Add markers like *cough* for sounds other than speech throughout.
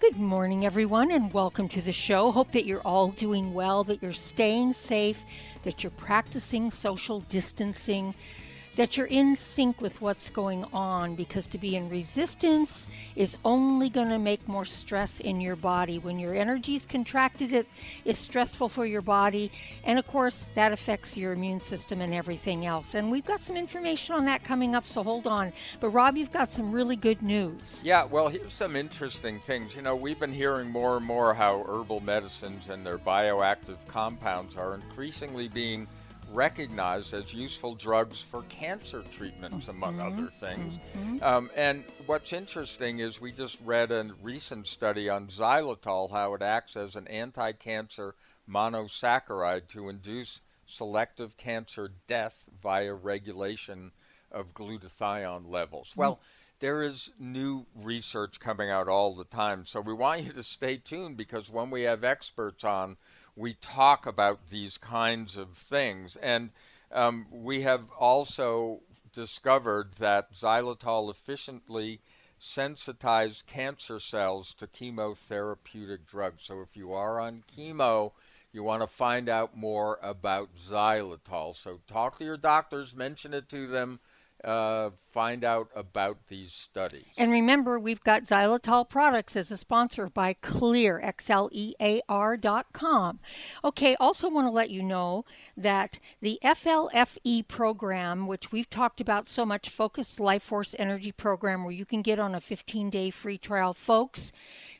Good morning, everyone, and welcome to the show. Hope that you're all doing well, that you're staying safe, that you're practicing social distancing, that you're in sync with what's going on because to be in resistance is only going to make more stress in your body. When your energy is contracted, it is stressful for your body, and of course, that affects your immune system and everything else. And we've got some information on that coming up, so hold on. But Rob, you've got some really good news. Yeah, well, here's some interesting things. You know, we've been hearing more and more how herbal medicines and their bioactive compounds are increasingly being recognized as useful drugs for cancer treatments, mm-hmm. among other things. Mm-hmm. Um, and what's interesting is we just read a recent study on xylitol, how it acts as an anti cancer monosaccharide to induce selective cancer death via regulation of glutathione levels. Mm-hmm. Well, there is new research coming out all the time. So we want you to stay tuned because when we have experts on, we talk about these kinds of things. And um, we have also discovered that xylitol efficiently sensitized cancer cells to chemotherapeutic drugs. So if you are on chemo, you want to find out more about xylitol. So talk to your doctors, mention it to them, uh, find out about these studies. And remember, we've got xylitol products as a sponsor by Xlear, X-L-E-A-R dot com. Okay, also want to let you know that the FLFE program, which we've talked about so much, Focused Life Force Energy Program, where you can get on a 15-day free trial, folks,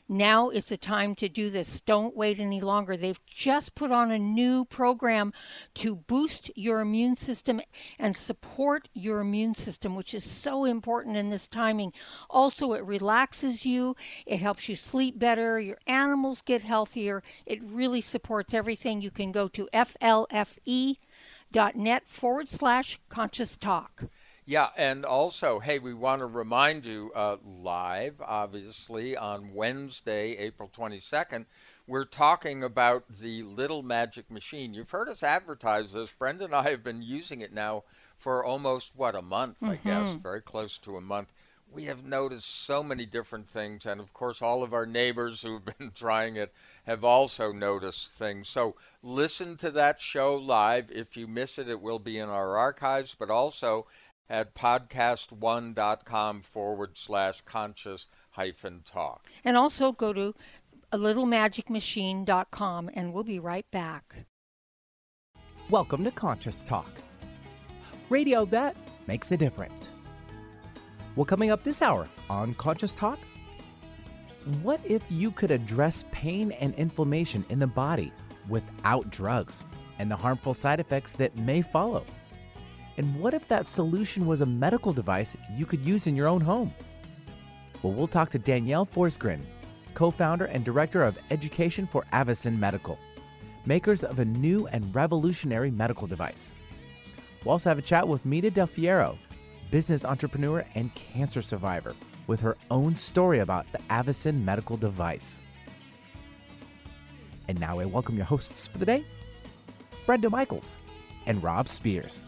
now is the time to do this. Don't wait any longer. They've just put on a new program to boost your immune system and support your immune system, which is so important in this timing. Also, it relaxes you, it helps you sleep better, your animals get healthier. It really supports everything. You can go to flfe.net forward slash conscious talk. Yeah, and also, hey, we want to remind you uh, live, obviously, on Wednesday, April 22nd, we're talking about the Little Magic Machine. You've heard us advertise this. Brenda and I have been using it now for almost, what, a month, mm-hmm. I guess, very close to a month. We have noticed so many different things, and of course, all of our neighbors who've *laughs* been trying it have also noticed things. So, listen to that show live. If you miss it, it will be in our archives, but also at podcast1.com forward slash conscious hyphen talk. And also go to a littlemagicmachine.com and we'll be right back. Welcome to Conscious Talk, radio that makes a difference. Well, coming up this hour on Conscious Talk, what if you could address pain and inflammation in the body without drugs and the harmful side effects that may follow? And what if that solution was a medical device you could use in your own home? Well, we'll talk to Danielle Forsgren, co founder and director of education for Avacen Medical, makers of a new and revolutionary medical device. We'll also have a chat with Mita Del Fierro, business entrepreneur and cancer survivor, with her own story about the Avacen medical device. And now I welcome your hosts for the day, Brenda Michaels and Rob Spears.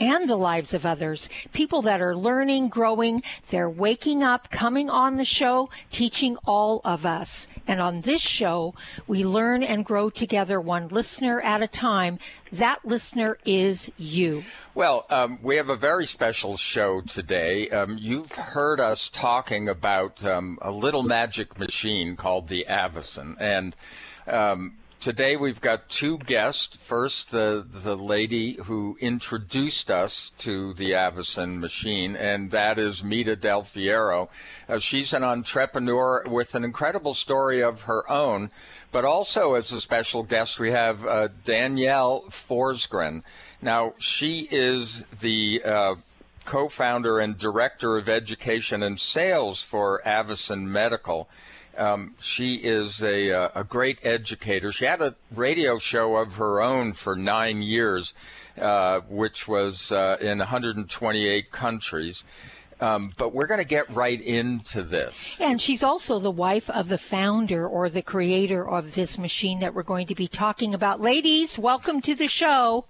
and the lives of others. People that are learning, growing, they're waking up, coming on the show, teaching all of us. And on this show, we learn and grow together one listener at a time. That listener is you. Well, um, we have a very special show today. Um, you've heard us talking about um, a little magic machine called the Avacen. And um, Today we've got two guests. First, the the lady who introduced us to the Avacen machine, and that is Mita Del Fierro. Uh, she's an entrepreneur with an incredible story of her own, but also as a special guest we have uh, Danielle Forsgren. Now she is the uh, co-founder and director of education and sales for Avacen Medical. Um, she is a, uh, a great educator. She had a radio show of her own for nine years, uh, which was uh, in 128 countries. Um, but we're going to get right into this. And she's also the wife of the founder or the creator of this machine that we're going to be talking about. Ladies, welcome to the show.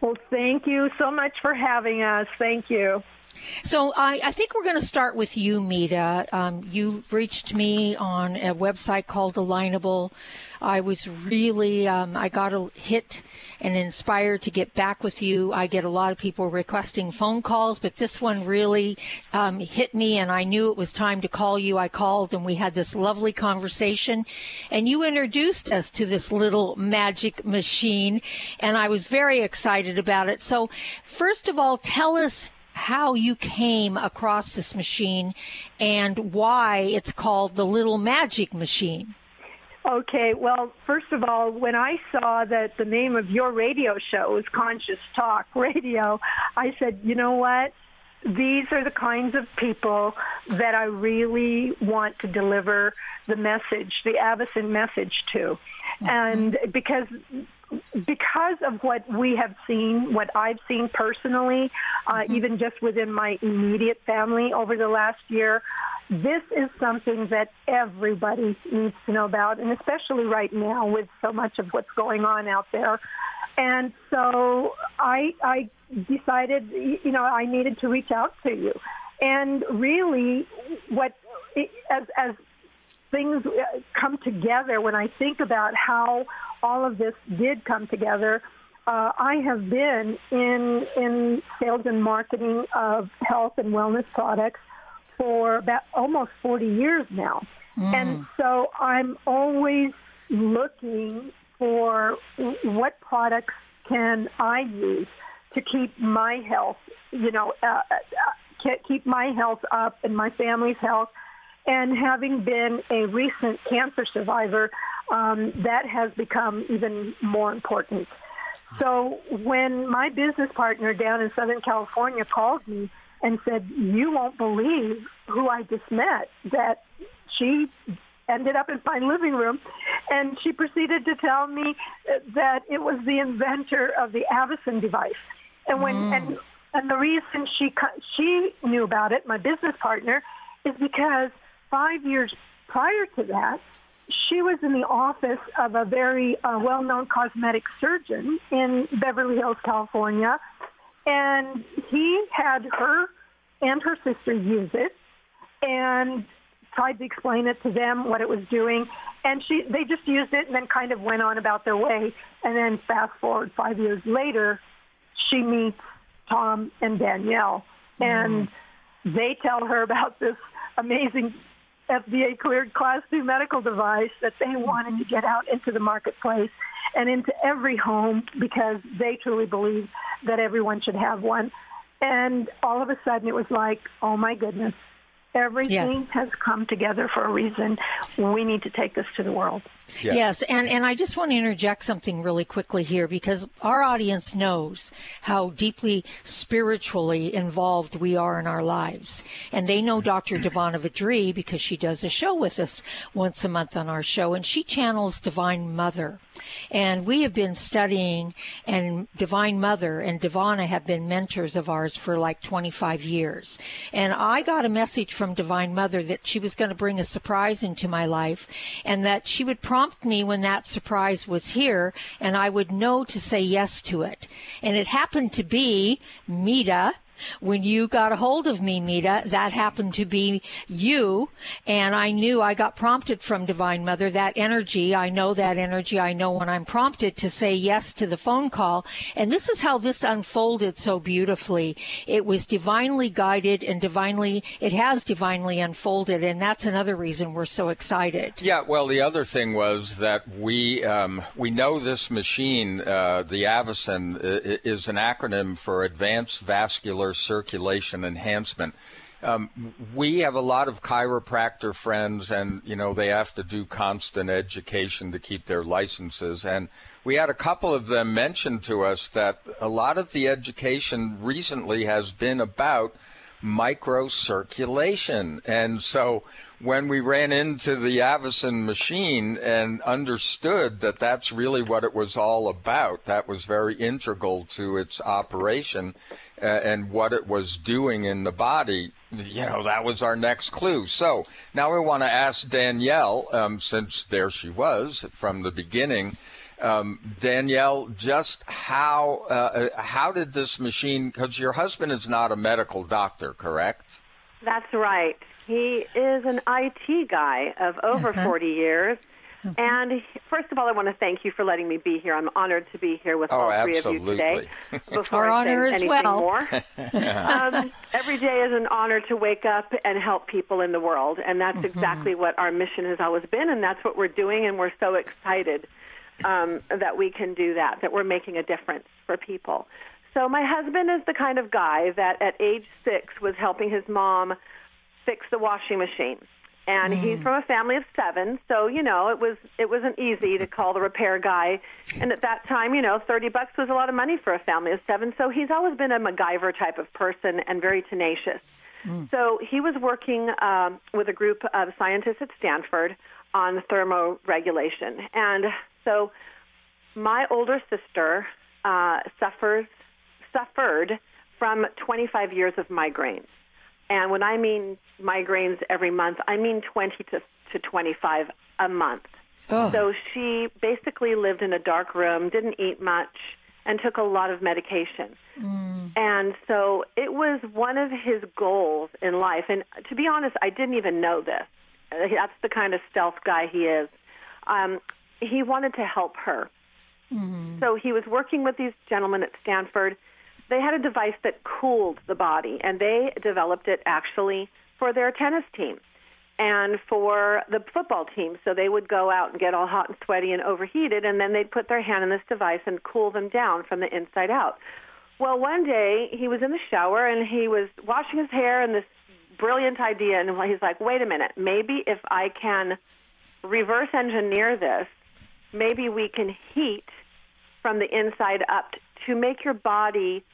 Well, thank you so much for having us. Thank you. So I, I think we're going to start with you, Mita. Um, you reached me on a website called Alignable. I was really, um, I got a hit and inspired to get back with you. I get a lot of people requesting phone calls, but this one really um, hit me, and I knew it was time to call you. I called, and we had this lovely conversation, and you introduced us to this little magic machine, and I was very excited about it. So, first of all, tell us how you came across this machine and why it's called the Little Magic Machine. Okay, well, first of all, when I saw that the name of your radio show was Conscious Talk *laughs* Radio, I said, you know what? These are the kinds of people that I really want to deliver the message, the Avacen message to. Mm-hmm. And because because of what we have seen, what I've seen personally, uh, mm-hmm. even just within my immediate family over the last year, this is something that everybody needs to know about, and especially right now with so much of what's going on out there. And so I, I decided, you know, I needed to reach out to you. And really, what as as things uh, come together, when I think about how all of this did come together. Uh, I have been in in sales and marketing of health and wellness products for about almost 40 years now, mm. and so I'm always looking for what products can I use to keep my health, you know, uh, uh, keep my health up and my family's health. And having been a recent cancer survivor, um, that has become even more important. So when my business partner down in Southern California called me and said, "You won't believe who I just met," that she ended up in my living room, and she proceeded to tell me that it was the inventor of the Avacen device. And when mm. and and the reason she she knew about it, my business partner, is because five years prior to that, she was in the office of a very uh, well known cosmetic surgeon in Beverly Hills, California. And he had her and her sister use it and tried to explain it to them what it was doing. And she, they just used it and then kind of went on about their way. And then fast forward five years later, she meets Tom and Danielle. Mm. And they tell her about this amazing FDA cleared class 2 medical device that they mm-hmm. wanted to get out into the marketplace and into every home because they truly believe that everyone should have one. And all of a sudden it was like, oh my goodness, everything yeah. has come together for a reason. We need to take this to the world. Yes. yes, and, and I just want to interject something really quickly here because our audience knows how deeply spiritually involved we are in our lives. And they know Dr. *clears throat* Devana Vadri because she does a show with us once a month on our show, and she channels Divine Mother. And we have been studying, and Divine Mother and Devana have been mentors of ours for like 25 years. And I got a message from Divine Mother that she was going to bring a surprise into my life and that she would promise prompt me when that surprise was here, and I would know to say yes to it. And it happened to be Mita when you got a hold of me, Mita, that happened to be you. And I knew I got prompted from Divine Mother, that energy. I know that energy. I know when I'm prompted to say yes to the phone call. And this is how this unfolded so beautifully. It was divinely guided and divinely, it has divinely unfolded. And that's another reason we're so excited. Yeah, well, the other thing was that we, um, we know this machine, uh, the Avacen, is an acronym for Advanced Vascular Circulation Enhancement. Um, we have a lot of chiropractor friends, and you know they have to do constant education to keep their licenses. And we had a couple of them mention to us that a lot of the education recently has been about microcirculation. And so when we ran into the Avacen machine and understood that that's really what it was all about, that was very integral to its operation uh, and what it was doing in the body, you know, that was our next clue. So now we want to ask Danielle, um, since there she was from the beginning. Um, Danielle, just how uh, uh how did this machine? Because your husband is not a medical doctor, correct? That's right. He is an IT guy of over uh-huh. 40 years. Uh-huh. And first of all, I want to thank you for letting me be here. I'm honored to be here with oh, all three absolutely. of you today. *laughs* Before Our I honor say as anything well. more, *laughs* *laughs* um, every day is an honor to wake up and help people in the world, and that's mm-hmm. exactly what our mission has always been, and that's what we're doing, and we're so excited um, that we can do that, that we're making a difference for people. So my husband is the kind of guy that at age six was helping his mom fix the washing machine. And mm. he's from a family of seven, so you know it was it wasn't easy to call the repair guy. And at that time, you know, thirty bucks was a lot of money for a family of seven. So he's always been a MacGyver type of person and very tenacious. Mm. So he was working um, with a group of scientists at Stanford on thermoregulation, and so my older sister uh, suffers suffered from 25 years of migraines. And when I mean migraines every month, I mean 20 to, to 25 a month. Oh. So she basically lived in a dark room, didn't eat much, and took a lot of medication. Mm. And so it was one of his goals in life. And to be honest, I didn't even know this. That's the kind of stealth guy he is. Um, he wanted to help her. Mm-hmm. So he was working with these gentlemen at Stanford. They had a device that cooled the body, and they developed it actually for their tennis team and for the football team. So they would go out and get all hot and sweaty and overheated, and then they'd put their hand in this device and cool them down from the inside out. Well, one day he was in the shower and he was washing his hair, and this brilliant idea, and he's like, wait a minute, maybe if I can reverse engineer this maybe we can heat from the inside up to make your body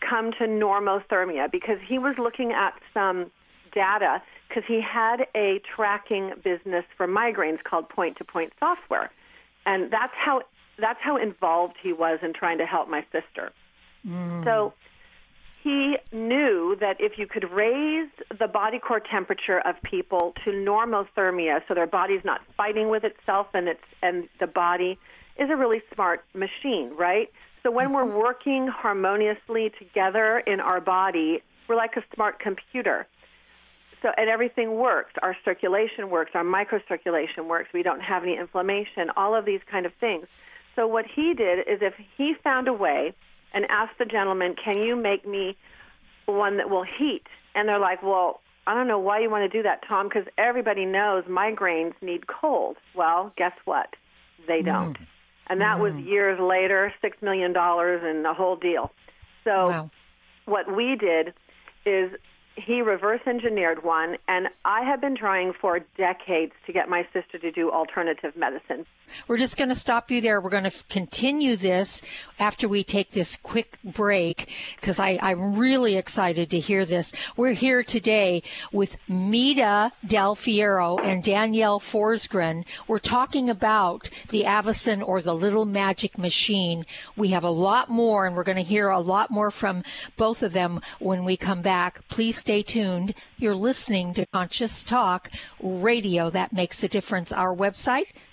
come to normothermia because he was looking at some data because he had a tracking business for migraines called point to point software and that's how that's how involved he was in trying to help my sister mm. so he knew that if you could raise the body core temperature of people to normothermia, so their body's not fighting with itself, and it's and the body is a really smart machine, right? So when we're mm-hmm. working harmoniously together in our body, we're like a smart computer. So and everything works. Our circulation works. Our microcirculation works. We don't have any inflammation. All of these kind of things. So what he did is if he found a way and asked the gentleman, "Can you make me one that will heat?" And they're like, "Well, I don't know why you want to do that, Tom, because everybody knows migraines need cold." Well, guess what? They don't. Mm. And that mm. was years later, six million dollars and the whole deal. So, wow. what we did is he reverse engineered one, and I have been trying for decades to get my sister to do alternative medicine. We're just going to stop you there. We're going to continue this after we take this quick break because I'm really excited to hear this. We're here today with Mita Del Fierro and Danielle Forsgren. We're talking about the Avacen or the Little Magic Machine. We have a lot more, and we're going to hear a lot more from both of them when we come back. Please stay tuned. You're listening to Conscious Talk Radio that makes a difference. Our website,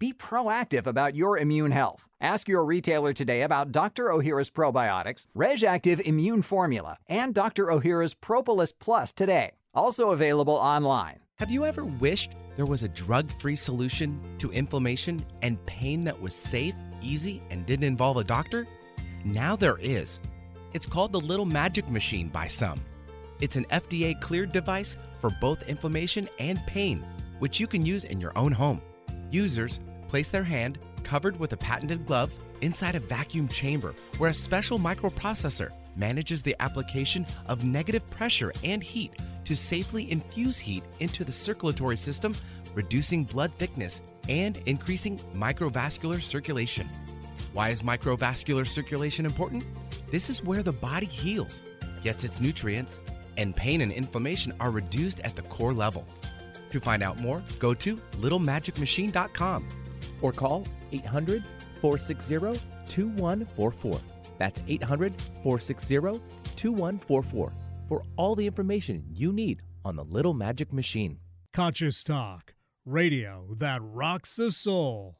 Be proactive about your immune health. Ask your retailer today about Dr. Ohhira's probiotics, RegActive Immune Formula, and Dr. Ohhira's Propolis Plus today. Also available online. Have you ever wished there was a drug free solution to inflammation and pain that was safe, easy, and didn't involve a doctor? Now there is. It's called the Little Magic Machine by some. It's an FDA cleared device for both inflammation and pain, which you can use in your own home. Users place their hand, covered with a patented glove, inside a vacuum chamber where a special microprocessor manages the application of negative pressure and heat to safely infuse heat into the circulatory system, reducing blood thickness and increasing microvascular circulation. Why is microvascular circulation important? This is where the body heals, gets its nutrients, and pain and inflammation are reduced at the core level. To find out more, go to littlemagicmachine.com or call 800 460 2144. That's 800 460 2144 for all the information you need on the Little Magic Machine. Conscious Talk, radio that rocks the soul.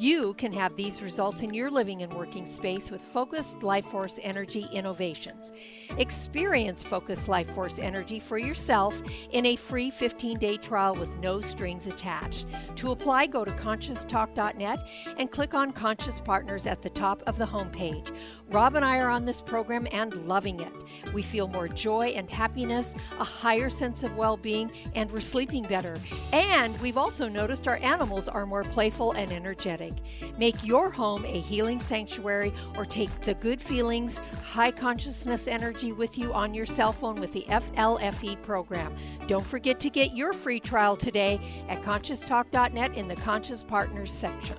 You can have these results in your living and working space with focused Life Force Energy innovations. Experience focused Life Force Energy for yourself in a free 15 day trial with no strings attached. To apply, go to conscioustalk.net and click on Conscious Partners at the top of the homepage. Rob and I are on this program and loving it. We feel more joy and happiness, a higher sense of well being, and we're sleeping better. And we've also noticed our animals are more playful and energetic. Make your home a healing sanctuary or take the good feelings, high consciousness energy with you on your cell phone with the FLFE program. Don't forget to get your free trial today at conscioustalk.net in the Conscious Partners section.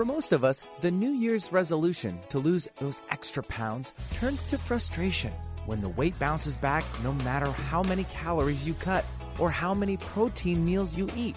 For most of us, the New Year's resolution to lose those extra pounds turns to frustration when the weight bounces back no matter how many calories you cut or how many protein meals you eat.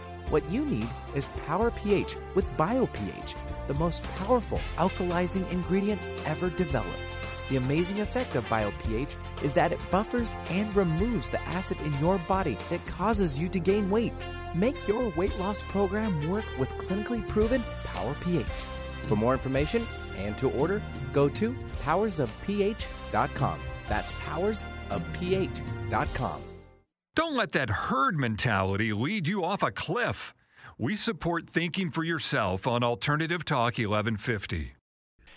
What you need is Power pH with BioPH, the most powerful alkalizing ingredient ever developed. The amazing effect of BioPH is that it buffers and removes the acid in your body that causes you to gain weight. Make your weight loss program work with clinically proven Power pH. For more information and to order, go to powersofph.com. That's powersofph.com. Don't let that herd mentality lead you off a cliff. We support thinking for yourself on Alternative Talk 1150.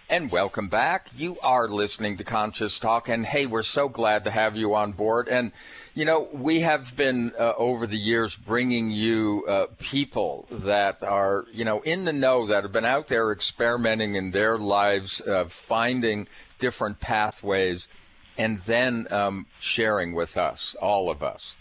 And welcome back. You are listening to Conscious Talk, and hey, we're so glad to have you on board. And you know, we have been uh, over the years bringing you uh, people that are, you know, in the know that have been out there experimenting in their lives, uh, finding different pathways, and then um, sharing with us, all of us.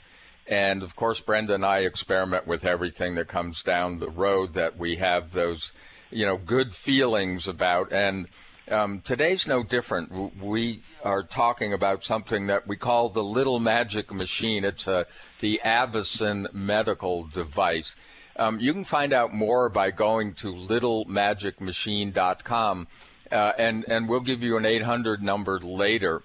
And of course, Brenda and I experiment with everything that comes down the road that we have those you know, good feelings about. And um, today's no different. We are talking about something that we call the little magic machine. It's a, the Avacen medical device. Um, you can find out more by going to littlemagicmachine.com, uh, and and we'll give you an 800 number later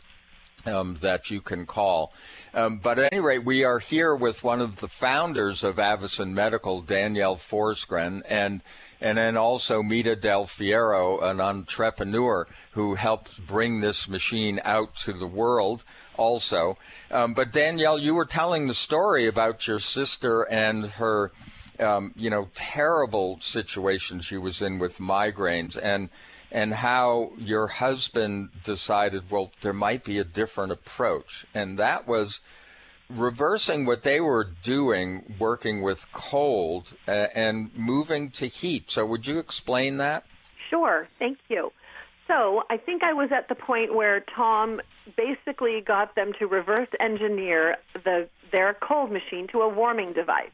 um, that you can call. Um, but at any rate, we are here with one of the founders of Avacen Medical, Danielle Forsgren, and and then also Mita Del Fierro, an entrepreneur who helped bring this machine out to the world also. Um, but Danielle, you were telling the story about your sister and her, um, you know, terrible situation she was in with migraines and and how your husband decided, well, there might be a different approach. And that was reversing what they were doing, working with cold uh, and moving to heat. So, would you explain that? Sure, thank you. So, I think I was at the point where Tom basically got them to reverse engineer the their cold machine to a warming device.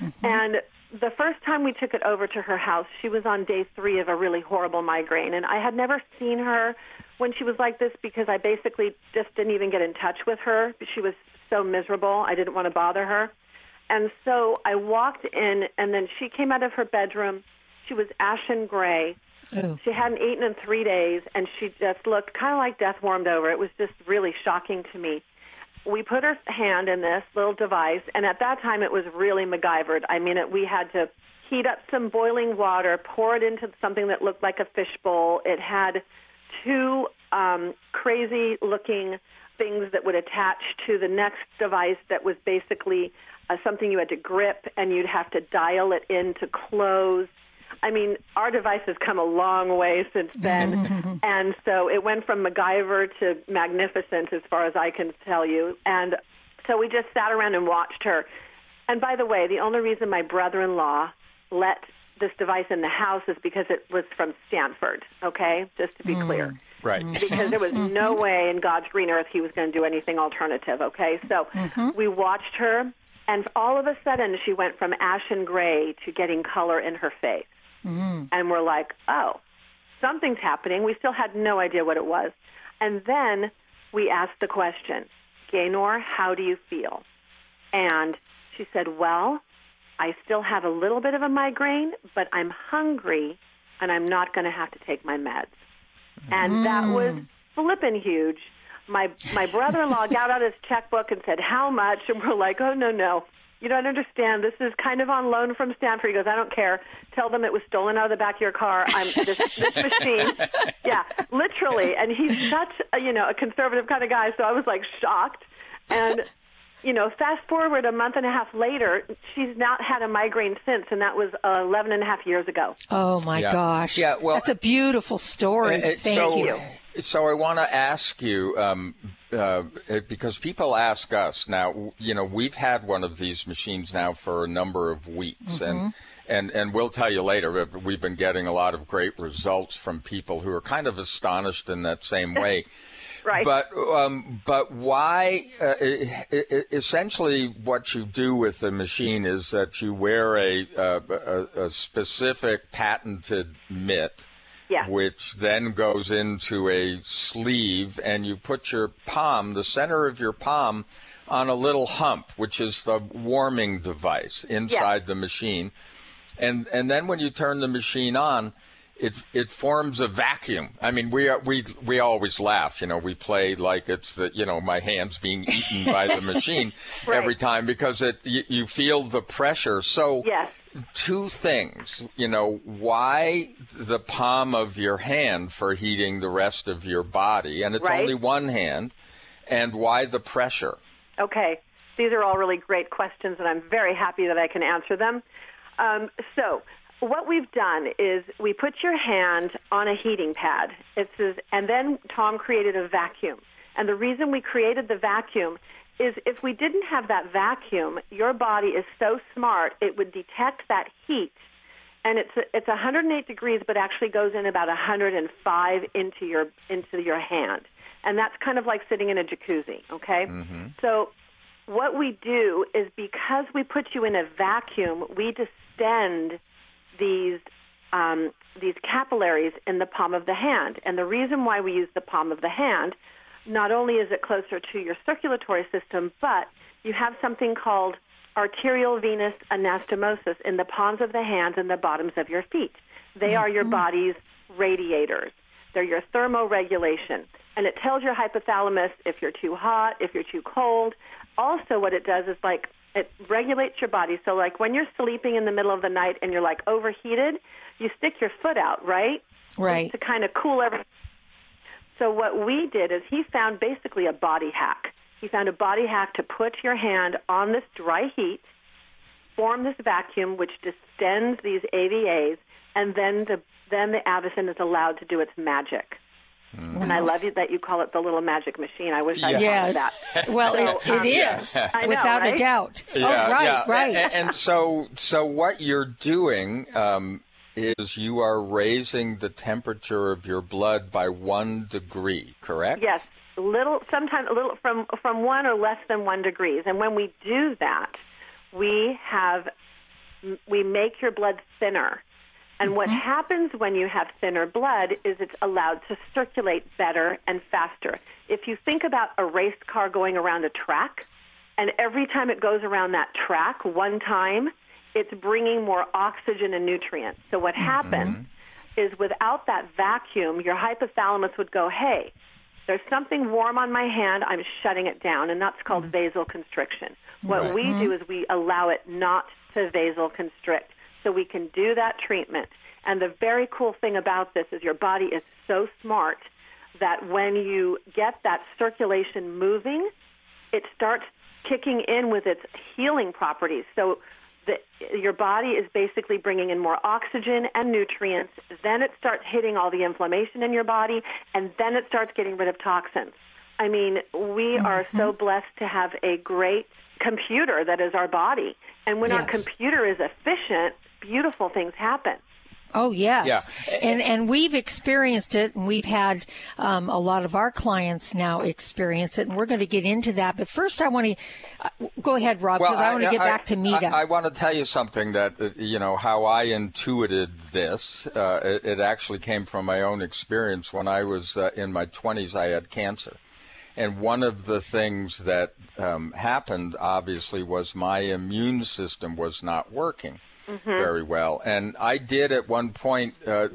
Mm-hmm. And the first time we took it over to her house, she was on day three of a really horrible migraine. And I had never seen her when she was like this because I basically just didn't even get in touch with her. She was so miserable. I didn't want to bother her. And so I walked in, and then she came out of her bedroom. She was ashen gray. Oh. She hadn't eaten in three days, and she just looked kind of like death warmed over. It was just really shocking to me we put her hand in this little device, and at that time it was really MacGyvered. I mean, it, we had to heat up some boiling water, pour it into something that looked like a fishbowl. It had two um, crazy looking things that would attach to the next device that was basically uh, something you had to grip, and you'd have to dial it in to close. I mean, our device has come a long way since then. *laughs* and so it went from MacGyver to magnificent, as far as I can tell you. And so we just sat around and watched her. And by the way, the only reason my brother in law let this device in the house is because it was from Stanford, okay? Just to be mm. clear. Right. *laughs* Because there was no way in God's green earth he was going to do anything alternative, okay? So mm-hmm. we watched her, and all of a sudden she went from ashen gray to getting color in her face. Mm-hmm. And we're like, oh, something's happening. We still had no idea what it was. And then we asked the question, Gaynor, how do you feel? And she said, well, I still have a little bit of a migraine, but I'm hungry and I'm not going to have to take my meds. And mm. that was flippin' huge. My my brother-in-law got out his checkbook and said, "How much?" And we're like, "Oh no, no you don't understand. This is kind of on loan from Stanford. He goes, I don't care. Tell them it was stolen out of the back of your car. I'm this, this *laughs* machine. Yeah, literally. And he's such a, you know, a conservative kind of guy. So I was like shocked. And, you know, fast forward a month and a half later, she's not had a migraine since. And that was uh, 11 and a half years ago. Oh my yeah. gosh. Yeah. Well, that's a beautiful story. Thank so, you. So I want to ask you, um, uh, because people ask us now, you know, we've had one of these machines now for a number of weeks, mm-hmm. and and and we'll tell you later. We've been getting a lot of great results from people who are kind of astonished in that same *laughs* way. right. But um, but why? Uh, essentially, what you do with the machine is that you wear a, uh, a, a specific patented mitt yeah. which then goes into a sleeve, and you put your palm, the center of your palm, on a little hump, which is the warming device inside yeah. the machine. And and then when you turn the machine on, it it forms a vacuum. I mean, we are, we we always laugh. You know, we play like it's the you know my hands being eaten by the *laughs* machine right. every time because it you, you, feel the pressure. So yes. Two things. You know, why the palm of your hand for heating the rest of your body, and it's right. only one hand, and why the pressure? Okay, these are all really great questions, and I'm very happy that I can answer them. Um, so what we've done is we put your hand on a heating pad. It says, and then Tom created a vacuum. And the reason we created the vacuum is if we didn't have that vacuum, your body is so smart it would detect that heat, and it's it's 108 degrees, but actually goes in about 105 into your into your hand, and that's kind of like sitting in a jacuzzi. Okay, mm-hmm. so what we do is because we put you in a vacuum, we distend these um, these capillaries in the palm of the hand. And the reason why we use the palm of the hand, not only is it closer to your circulatory system, but you have something called arterial venous anastomosis in the palms of the hands and the bottoms of your feet. They are your mm-hmm. body's radiators. They're your thermoregulation. And it tells your hypothalamus if you're too hot, if you're too cold. Also, what it does is like it regulates your body. So, like when you're sleeping in the middle of the night and you're like overheated, you stick your foot out, right? Right. To kind of cool everything. So, what we did is he found basically a body hack. He found a body hack to put your hand on this dry heat, form this vacuum which distends these AVAs, and then the then the Avacen is allowed to do its magic. And I love you that you call it the little magic machine. I wish I thought Yes. of that. Well, So, it, it um, is, I know, without a doubt. Yeah, oh, right, yeah. right. A- And, so, so what you're doing um, is you are raising the temperature of your blood by one degree, correct? Yes, little sometimes a little from from one or less than one degrees. And when we do that, we have we make your blood thinner. And what mm-hmm. happens when you have thinner blood is it's allowed to circulate better and faster. If you think about a race car going around a track, and every time it goes around that track one time, it's bringing more oxygen and nutrients. So what mm-hmm. happens is without that vacuum, your hypothalamus would go, hey, there's something warm on my hand, I'm shutting it down, and that's called mm-hmm. vasoconstriction. What Right. we do mm-hmm. is we allow it not to vasoconstrict, so we can do that treatment. And the very cool thing about this is your body is so smart that when you get that circulation moving, it starts kicking in with its healing properties. So the, your body is basically bringing in more oxygen and nutrients. Then it starts hitting all the inflammation in your body, and then it starts getting rid of toxins. I mean, we are so mm-hmm. blessed to have a great computer that is our body. And when our computer is efficient, beautiful things happen. Oh yes, Yeah. and and we've experienced it, and we've had um, a lot of our clients now experience it, and we're going to get into that. But first, I want to uh, go ahead, Rob, because I, want to get back to Mita. I, I want to tell you something that uh, you know how I intuited this. Uh, it, it actually came from my own experience when I was uh, in my 20s. I had cancer, and one of the things that um, happened, obviously, was my immune system was not working very well. And I did at one point uh,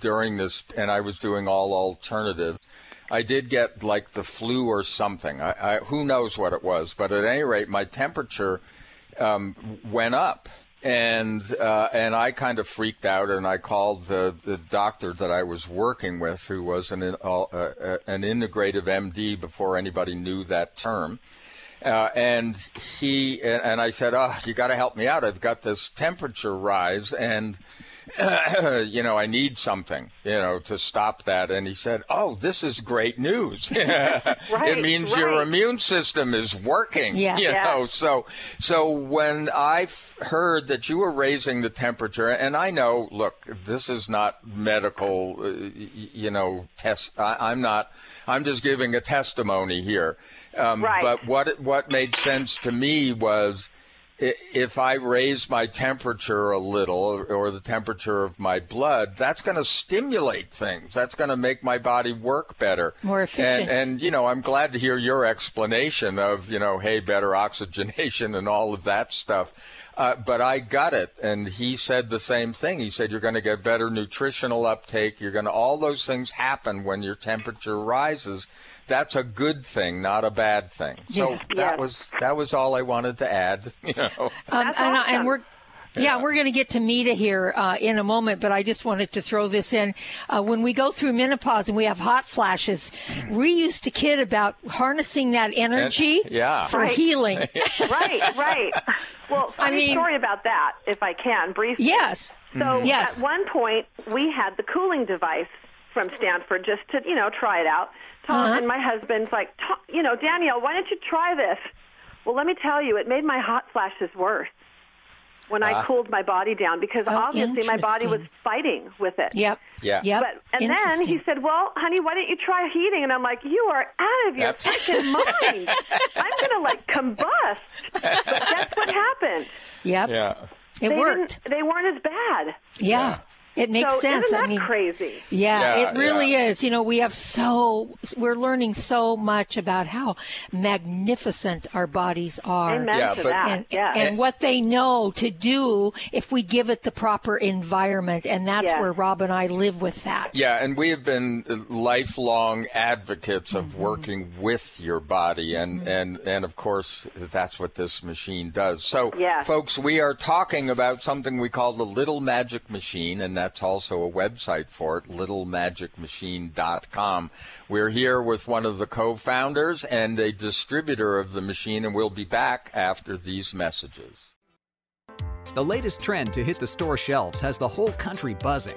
during this, and I was doing all alternative. I did get like the flu or something. I, I, who knows what it was, but at any rate, my temperature um, went up, and uh, and I kind of freaked out, and I called the, the doctor that I was working with, who was an uh, uh, an integrative MD before anybody knew that term. Uh, and he and, I said, "Oh, you got to help me out. I've got this temperature rise, and *laughs* you know, I need something, you know, to stop that." And he said, "Oh, this is great news. *laughs* it means your immune system is working. Yeah. you Yeah. know." So, so when I f- heard that you were raising the temperature, and I know, look, this is not medical, uh, you know, test. I, I'm not. I'm just giving a testimony here. Um, Right. But what what made sense to me was i- if I raise my temperature a little or, the temperature of my blood, that's going to stimulate things. That's going to make my body work better. More efficient. And, and, you know, I'm glad to hear your explanation of, you know, hey, better oxygenation *laughs* and all of that stuff. Uh, but I got it. And he said the same thing. He said, you're going to get better nutritional uptake. You're going to, all those things happen when your temperature rises. That's a good thing, not a bad thing. So Yeah. that Yes. was that was all I wanted to add. *laughs* You know. Um, That's and, I- awesome. and we're yeah, we're going to get to Mita here uh, in a moment, but I just wanted to throw this in. Uh, when we go through menopause and we have hot flashes, we used to kid about harnessing that energy yeah. for Right. healing. *laughs* *laughs* right, right. Well, I funny mean- story about that, if I can, briefly. yes. So Yes. at one point, we had the cooling device from Stanford just to, you know, try it out. Tom Uh-huh. and my husband's like, you know, Danielle, why don't you try this? Well, let me tell you, it made my hot flashes worse when I Ah. cooled my body down because Oh, obviously my body was fighting with it. Yep. Yeah. Yep. But and then he said, "Well, honey, why don't you try heating?" And I'm like, "You are out of your That's- freaking *laughs* mind! I'm gonna like combust." But that's what happened. Yep. Yeah. It they worked. They weren't as bad. Yeah. It makes so sense. Isn't that I mean, crazy? Yeah, Yeah, it really yeah. is. You know, we have so we're learning so much about how magnificent our bodies are. Amen Yeah, to but- that. And, yeah. and what they know to do if we give it the proper environment. And that's Yes. where Rob and I live with that. Yeah, and we have been lifelong advocates of Mm-hmm. working with your body, and and and of course that's what this machine does. So, Yes. folks, we are talking about something we call the Little Magic Machine, and that's also a website for it, littlemagicmachine.com. We're here with one of the co-founders and a distributor of the machine, and we'll be back after these messages. The latest trend to hit the store shelves has the whole country buzzing.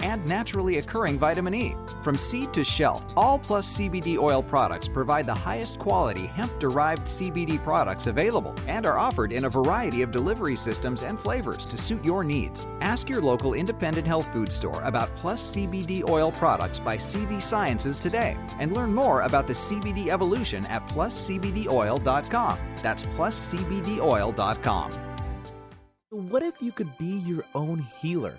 and naturally occurring vitamin E. From seed to shelf, all Plus CBD Oil products provide the highest quality hemp derived CBD products available and are offered in a variety of delivery systems and flavors to suit your needs. Ask your local independent health food store about Plus CBD Oil products by CV Sciences today and learn more about the CBD evolution at pluscbdoil.com. That's pluscbdoil.com. What if you could be your own healer?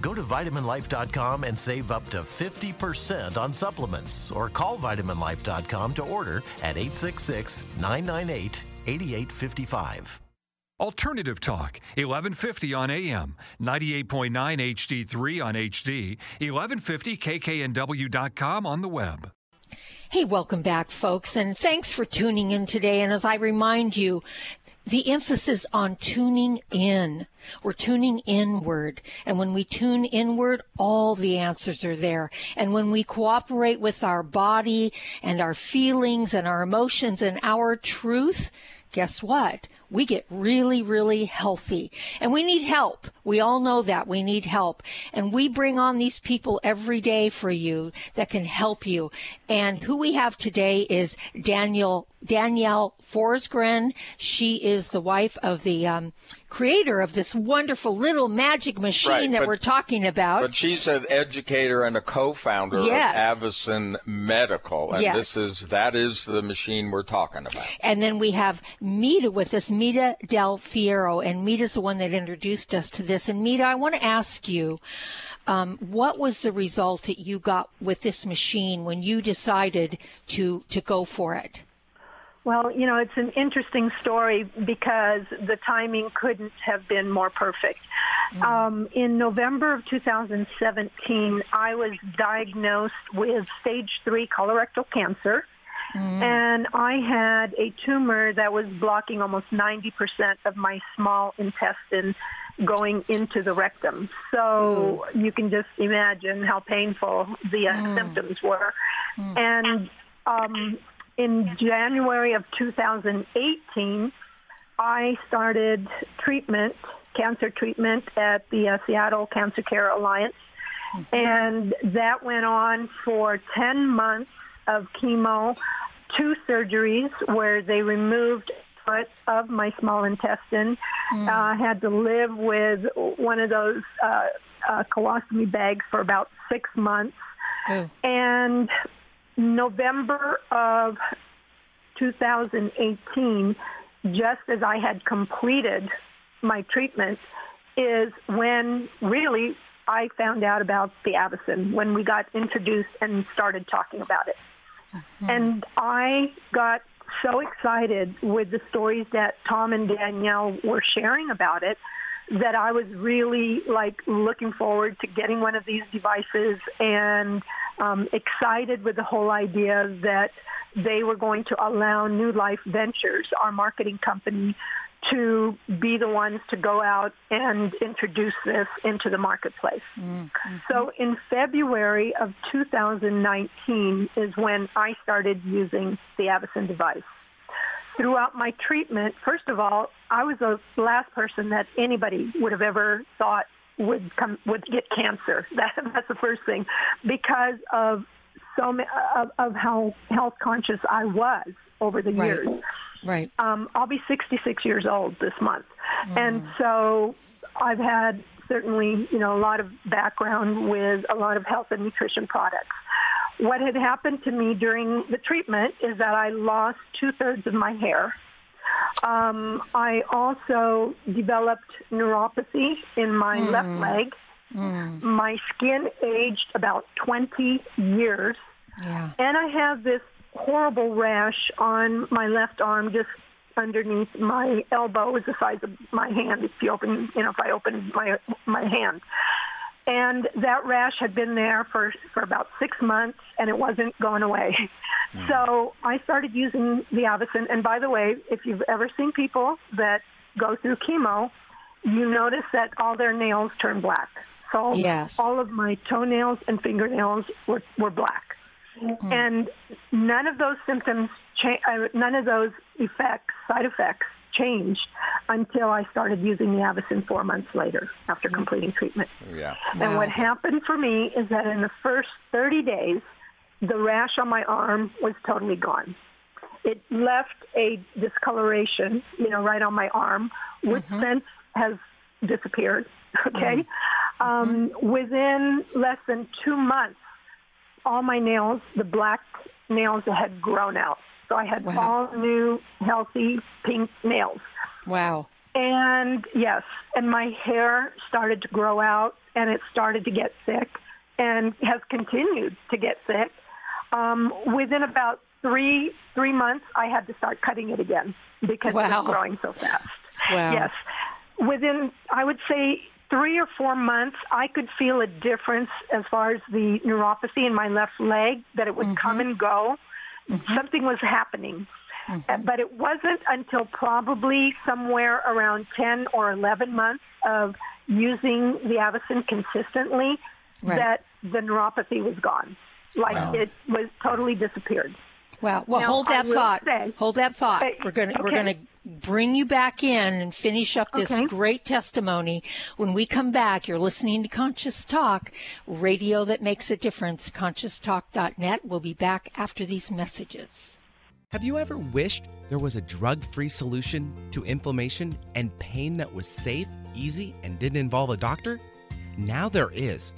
Go to vitaminlife.com and save up to 50% on supplements or call vitaminlife.com to order at 866 998 8855. Alternative Talk, 1150 on AM, 98.9 HD3 on HD, 1150kknw.com on the web. Hey, welcome back, folks, and thanks for tuning in today. And as I remind you, the emphasis on tuning in. We're tuning inward. And when we tune inward, all the answers are there. And when we cooperate with our body and our feelings and our emotions and our truth, guess what? we get really, really healthy. And we need help. We all know that we need help. And we bring on these people every day for you that can help you. And who we have today is Daniel Danielle Forsgren. She is the wife of the um, creator of this wonderful little magic machine right, that but, we're talking about. But she's an educator and a co-founder yes. of Avacen Medical, and yes. this is that is the machine we're talking about. And then we have Mita with us, Mita Del Fierro, and Mita's the one that introduced us to this. And Mita, I want to ask you. Um, what was the result that you got with this machine when you decided to to go for it? Well, you know, it's an interesting story because the timing couldn't have been more perfect. Mm. Um, in November of 2017, I was diagnosed with stage three colorectal cancer. Mm. And I had a tumor that was blocking almost 90% of my small intestine going into the rectum. So mm. you can just imagine how painful the uh, mm. symptoms were. Mm. And um, in January of 2018, I started treatment, cancer treatment at the uh, Seattle Cancer Care Alliance. Mm-hmm. And that went on for 10 months of chemo, two surgeries where they removed foot of my small intestine. Mm. Uh, I had to live with one of those uh, uh, colostomy bags for about six months. Mm. And November of 2018, just as I had completed my treatment, is when really I found out about the Avacen, when we got introduced and started talking about it. Mm-hmm. And I got so excited with the stories that Tom and Danielle were sharing about it that I was really like looking forward to getting one of these devices and um, excited with the whole idea that they were going to allow New Life Ventures, our marketing company, to be the ones to go out and introduce this into the marketplace. Mm-hmm. So in February of 2019 is when I started using the Avacen device throughout my treatment, first of all, I was the last person that anybody would have ever thought would come would get cancer. *laughs* That, that's the first thing, because of so of, of how health conscious I was over the right. years. Right. Um, I'll be 66 years old this month, mm. and so I've had certainly you know a lot of background with a lot of health and nutrition products. What had happened to me during the treatment is that I lost two thirds of my hair. Um, I also developed neuropathy in my mm. left leg. Mm. My skin aged about 20 years. Yeah. And I have this horrible rash on my left arm, just underneath my elbow, is the size of my hand. If you open, you know, if I open my my hand, and that rash had been there for for about six months and it wasn't going away mm. so i started using the avacen and by the way if you've ever seen people that go through chemo you notice that all their nails turn black so yes. all of my toenails and fingernails were were black mm. and none of those symptoms cha- uh, none of those effects side effects changed until I started using the Avacen four months later after completing treatment. Yeah. And wow. what happened for me is that in the first 30 days, the rash on my arm was totally gone. It left a discoloration, you know, right on my arm, which mm-hmm. since has disappeared. *laughs* Okay. Mm-hmm. Um, within less than two months, all my nails, the black nails, had grown out. So I had wow. all new, healthy pink nails. Wow. And yes, and my hair started to grow out and it started to get thick and has continued to get thick. Um, within about three three months, I had to start cutting it again because wow. it was growing so fast. Wow. Yes. Within, I would say, three or four months, I could feel a difference as far as the neuropathy in my left leg, that it would Mm-hmm. come and go. Something was happening. Mm-hmm. Uh, But it wasn't until probably somewhere around 10 or 11 months of using the Avacen consistently Right. that the neuropathy was gone. Like Wow. it was totally disappeared. Wow. Well, Now, hold that thought. say- hold that thought. We're going to we're going to bring you back in and finish up this Okay. great testimony. When we come back, you're listening to Conscious Talk, radio that makes a difference. ConsciousTalk.net. We'll be back after these messages. Have you ever wished there was a drug free solution to inflammation and pain that was safe, easy, and didn't involve a doctor? Now there is.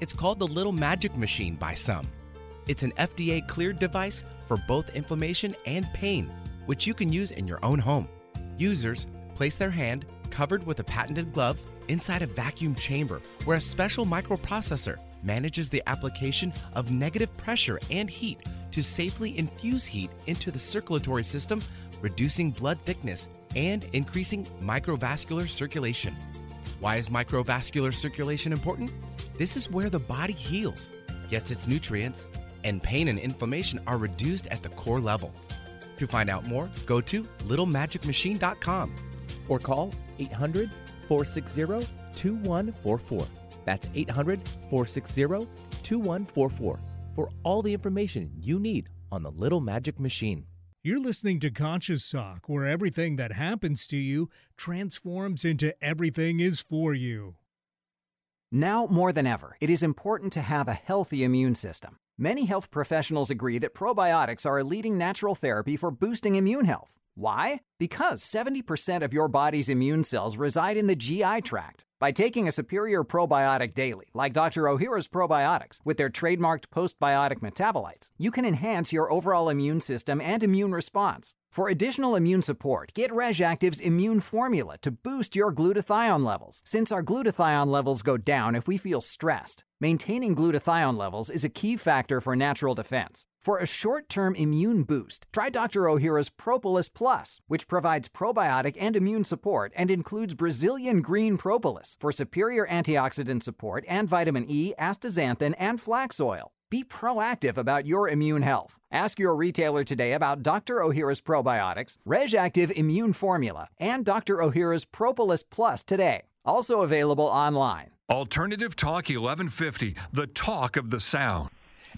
It's called the Little Magic Machine by some. It's an FDA cleared device for both inflammation and pain, which you can use in your own home. Users place their hand, covered with a patented glove, inside a vacuum chamber where a special microprocessor manages the application of negative pressure and heat to safely infuse heat into the circulatory system, reducing blood thickness and increasing microvascular circulation. Why is microvascular circulation important? This is where the body heals, gets its nutrients, and pain and inflammation are reduced at the core level. To find out more, go to littlemagicmachine.com. or call 800 460 2144. That's 800 460 2144 for all the information you need on the Little Magic Machine. You're listening to Conscious Talk, where everything that happens to you transforms into everything is for you. Now more than ever, it is important to have a healthy immune system. Many health professionals agree that probiotics are a leading natural therapy for boosting immune health. Why? Because 70% of your body's immune cells reside in the GI tract. By taking a superior probiotic daily, like Dr. Ohhira's probiotics, with their trademarked postbiotic metabolites, you can enhance your overall immune system and immune response. For additional immune support, get RegActive's Immune Formula to boost your glutathione levels, since our glutathione levels go down if we feel stressed. Maintaining glutathione levels is a key factor for natural defense. For a short term immune boost, try Dr. Ohhira's Propolis Plus, which provides probiotic and immune support and includes Brazilian green propolis for superior antioxidant support and vitamin E, astaxanthin, and flax oil. Be proactive about your immune health. Ask your retailer today about Dr. Ohhira's probiotics, RegActive Immune Formula, and Dr. Ohhira's Propolis Plus today. Also available online. Alternative Talk 1150, the talk of the sound.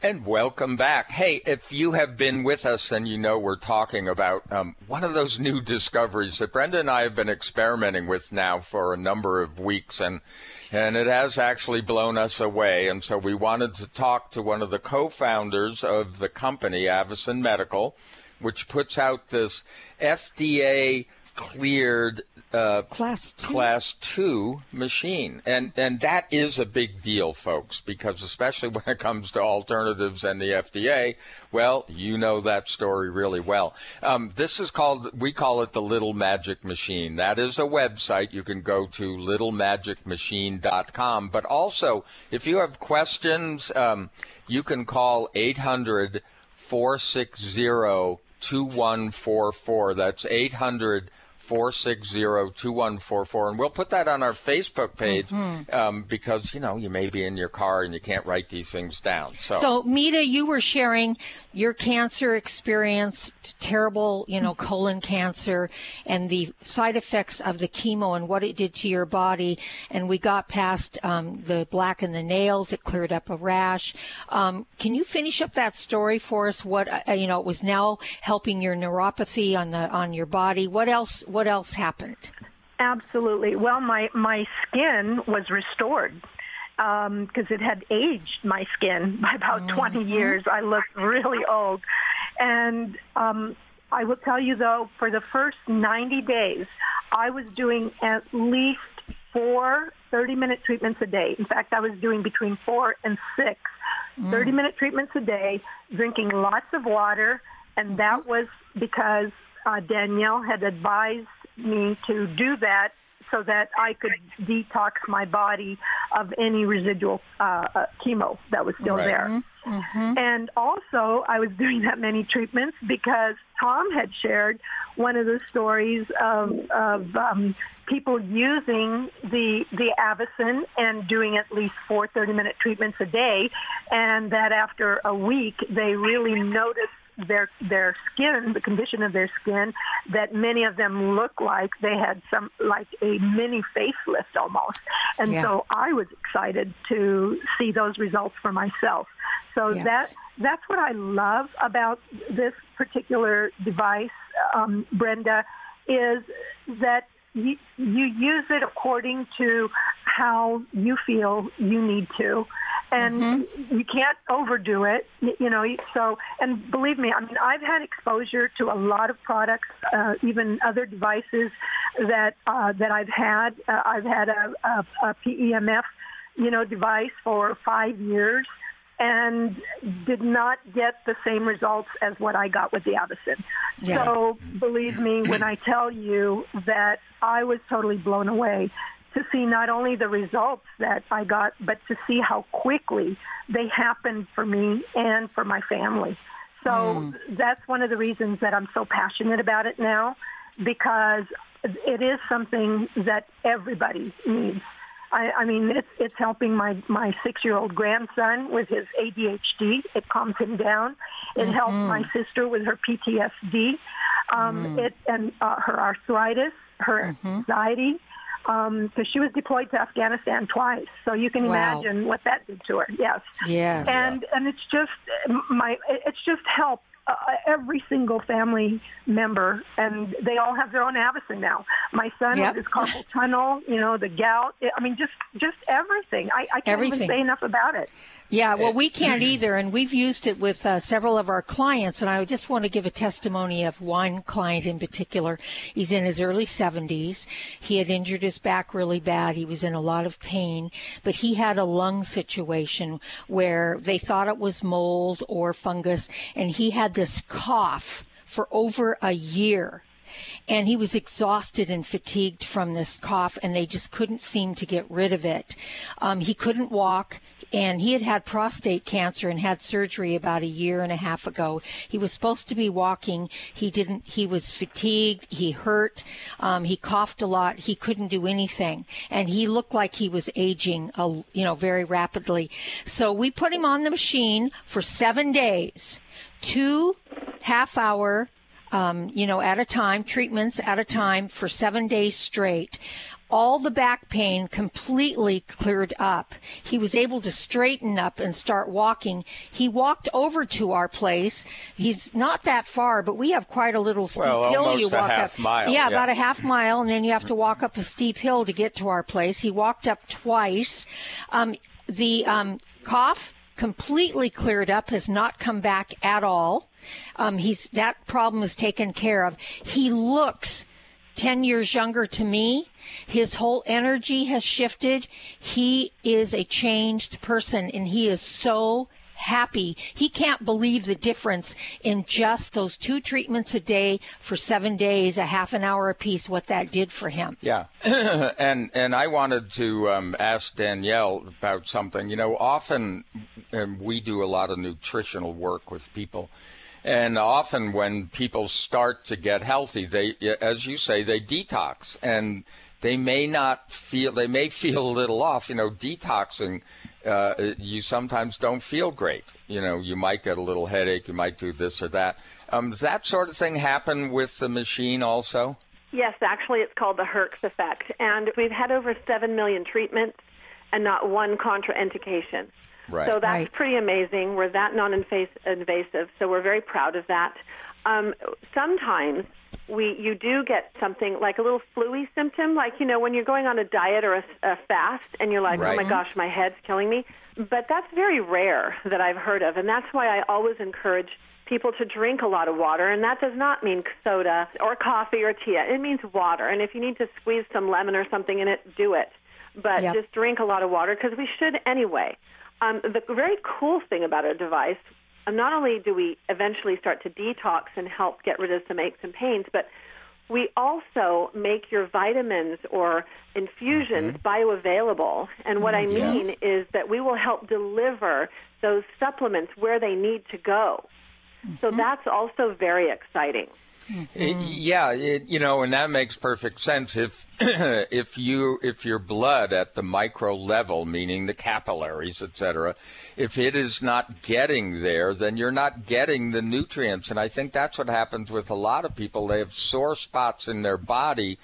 And welcome back. Hey, if you have been with us then you know we're talking about um, one of those new discoveries that Brenda and I have been experimenting with now for a number of weeks, and and it has actually blown us away. And so we wanted to talk to one of the co-founders of the company, Avacen Medical, which puts out this FDA cleared uh, Class two. class two machine, and and that is a big deal, folks, because especially *laughs* when it comes to alternatives and the FDA, well, you know that story really well. Um, this is called we call it the Little Magic Machine. That is a website you can go to littlemagicmachine.com. But also, if you have questions, um, you can call 800 460 2144. That's 800 460 2144. And we'll put that on our Facebook page um, because, you know, you may be in your car and you can't write these things down. So, So, Mita, you were sharing your cancer experience, terrible, you know, colon cancer, and the side effects of the chemo and what it did to your body. And we got past um, the black in the nails; it cleared up a rash. Um, can you finish up that story for us? What uh, you know, it was now helping your neuropathy on the on your body. What else? What else happened? Absolutely. Well, my my skin was restored um, because it had aged my skin *laughs* by about mm-hmm. 20 years. I looked really old, and um, I will tell you though, for the first 90 days, I was doing at least four 30-minute treatments a day. In fact, I was doing between four and six mm. 30-minute treatments a day, drinking lots of water, and that mm-hmm. was because uh, Danielle had advised me to do that so that I could detox my body of any residual uh, uh, chemo that was still Right. there. Mm-hmm. And also, I was *laughs* doing that many treatments because Tom had shared one of the stories of, of um, people using the the Avacen and doing at least four 30-minute treatments a day, and that after a week they really noticed their their skin, the condition of their skin, that many of them look like they had some like a mini facelift almost. And Yeah. so I was excited to see those results for myself. So Yes. that that's what I love about this particular device, um, Brenda, is that you, you use it according to how you feel you need to, and you can't overdo it. You know, so and believe me, I mean, I've had exposure to a lot of products, uh, even other devices that uh, that I've had. Uh, I've had a, a, a PEMF, you know, device for five years and did not get the same results as what I got with the Avacen. Yeah. So believe me when I tell you that I was totally blown away to see not only the results that I got, but to see how quickly they happened for me and for my family. So that's one of the reasons that I'm so passionate about it now because it is something that everybody needs. I, I mean, it's it's helping my my six year old grandson with his ADHD. It calms him down. It helps my sister with her PTSD, um, it and uh, her arthritis, her anxiety, Um, because she was deployed to Afghanistan twice. So you can Wow. imagine what that did to her. Yes Yes. and and it's just my it's just helped uh, every single family member, and they all have their own Avacen now. My son Yep. with his carpal tunnel, you know, the gout. I mean, just just everything. I, I can't Everything. even say enough about it. Yeah, well, we *clears throat* can't either, and we've used it with uh, several of our clients. And I just want to give a testimony of one client in particular. He's in his early 70s. He had injured his back really bad. He was in a lot of pain, but he had a lung situation where they thought it was mold or fungus, and he had this cough for over a year and he was exhausted and fatigued from this cough and they just couldn't seem to get rid of it. Um, he couldn't walk and he had had prostate cancer and had surgery about a year and a half ago. He was supposed to be walking. He didn't he was fatigued he hurt um, he coughed a lot he couldn't do anything. And he looked like he was aging you know very rapidly. So we put him on the machine for seven days two half hour um, you know, at a time, treatments at a time for seven days straight. All the back pain completely cleared up. He was able to straighten up and start walking. He walked over to our place. He's not that far, but we have quite a little steep Well, hill you a walk half up. mile, yeah, yeah. about a half mile, and then you have to walk up a steep hill to get to our place. He walked up twice. Um, the um, cough completely cleared up, has not come back at all. Um, he's that problem is taken care of. He looks 10 years younger to me. His whole energy has shifted. He is a changed person and he is so happy. He can't believe the difference in just those two treatments a day for seven days, a half an hour apiece, what that did for him. Yeah, *clears throat* and and I wanted to um, ask Danielle about something. You know, often um, we do a lot of nutritional work with people, and often when people start to get healthy, they, as you say, they detox, and they may not feel. They may *laughs* feel a little off. You know, detoxing. Uh, you sometimes don't feel great. You know, you might get a little headache. You might do this or that. Um, does that sort of thing happen with the machine also? Yes, actually, it's called the Herx effect, and we've had over seven million treatments and not one contraindication. Right. So that's Right. pretty amazing. We're that non-invasive, so we're very proud of that. Um, sometimes we you do get something like a little fluey symptom, like you know when you're going on a diet or a, a fast, and you're like, oh my gosh, my head's killing me. But that's very rare that I've heard of, and that's why I always encourage people to drink a lot of water, and that does not mean soda or coffee or tea. It means water, and if you need to squeeze some lemon or something in it, do it. But Yep. just drink a lot of water because we should anyway. Um, the very cool thing about our device, um, not only do we eventually start to detox and help get rid of some aches and pains, but we also make your vitamins or infusions Mm-hmm. bioavailable. And what I Yes. mean is that we will help deliver those supplements where they need to go. So that's also very exciting. It- mm-hmm. yeah, it, you know, and that makes perfect sense. If *clears throat* if you if your blood at the micro level, meaning the capillaries, etc., if it is not getting there, then you're not getting the nutrients. And I think that's what happens with a lot of people. They have sore spots in their body.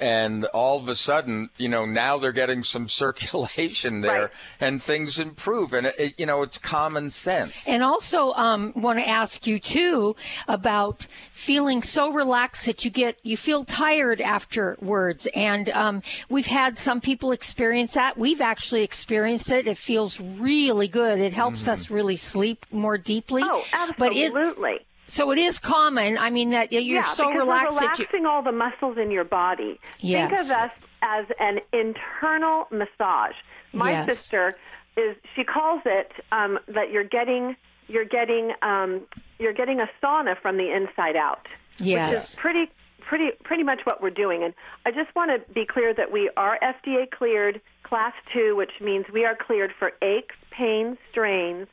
And all of a sudden, you know, now they're getting some *laughs* circulation there, Right. and things improve. And it, it- you know, it's common sense. And also, um, want to ask you too about feeling so relaxed that you get you feel tired afterwards. And um, we've had some people experience that. We've actually experienced it. It feels really good. It helps us really sleep more deeply. Oh, But is, absolutely. So it is common. I mean that you're yeah, so relaxed we're that you. relaxing all the muscles in your body. Yes. Think of us as an internal massage. My Yes. sister is she calls it um, that you're getting you're getting um, you're getting a sauna from the inside out. Yes. Which is pretty pretty pretty much what we're doing. And I just want to be clear that we are FDA cleared class 2, which means we are cleared for aches, pain, strains,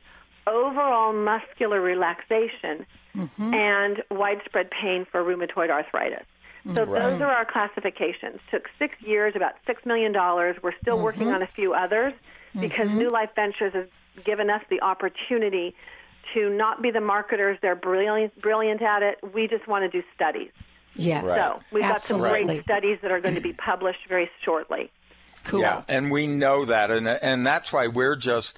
overall muscular relaxation, Mm-hmm. and widespread pain for rheumatoid arthritis. So mm-hmm. those are our classifications. Took six years, about six million dollars. We're still mm-hmm. working on a few others because New Life Ventures has given us the opportunity to not be the marketers. They're brilliant, brilliant at it. We just want to do studies. Yes. So we've got some great studies that are going to be published very shortly. Cool. Yeah, and we know that, and and that's why we're just,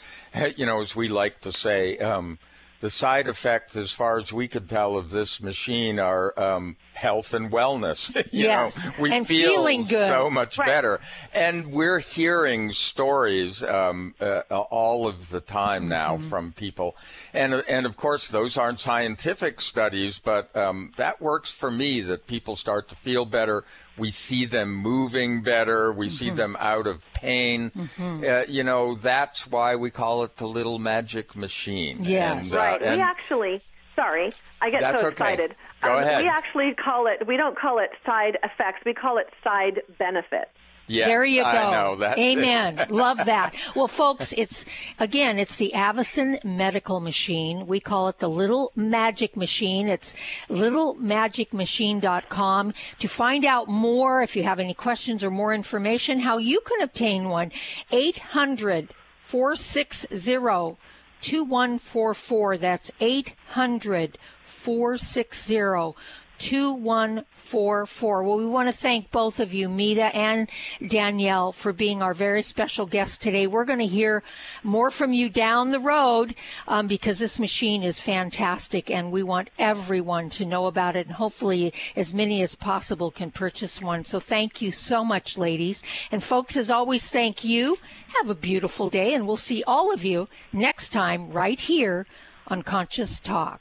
you know, as we like to say, um, the side effects, as far as we could tell, of this machine are um, health and wellness. *laughs* you Yes, know, we and feel feeling good. so much Right. better, and we're hearing stories um, uh, all of the time now Mm-hmm. from people, and and of course those aren't scientific studies, but um, that works for me. That people start to feel better. We see them moving better. We see Mm-hmm. them out of pain. Uh, you know, that's why we call it the little magic machine. Yes. And, uh, Right. and- we actually, sorry, I get That's so okay. excited. Go Um, ahead. We actually call it, we don't call it side effects, we call it side benefits. Yes, there you go. I know that's it. Amen. Love *laughs* that. Well, folks, it's again, it's the Avacen Medical Machine. We call it the Little Magic Machine. It's littlemagicmachine.com. To find out more, if you have any questions or more information, how you can obtain one, 800 460 2144. That's 800 460 2144. Well, we want to thank both of you, Mita and Danielle, for being our very special guests today. We're going to hear more from you down the road um, because this machine is fantastic and we want everyone to know about it and hopefully as many as possible can purchase one. So thank you so much, ladies. And folks, as always, thank you. Have a beautiful day and we'll see all of you next time right here on Conscious Talk.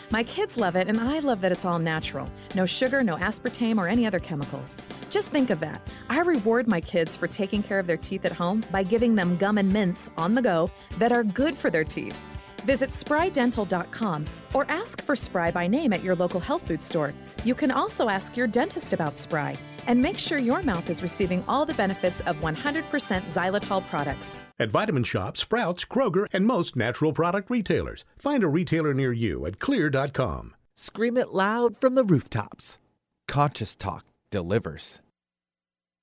My kids love it, and I love that it's all natural. No sugar, no aspartame, or any other chemicals. Just think of that. I reward my kids for taking care of their teeth at home by giving them gum and mints on the go that are good for their teeth. Visit sprydental.com or ask for Spry by name at your local health food store. You can also ask your dentist about Spry and make sure your mouth is receiving all the benefits of 100% xylitol products. At Vitamin Shoppe, Sprouts, Kroger, and most natural product retailers. Find a retailer near you at xlear.com. Scream it loud from the rooftops. Conscious Talk delivers.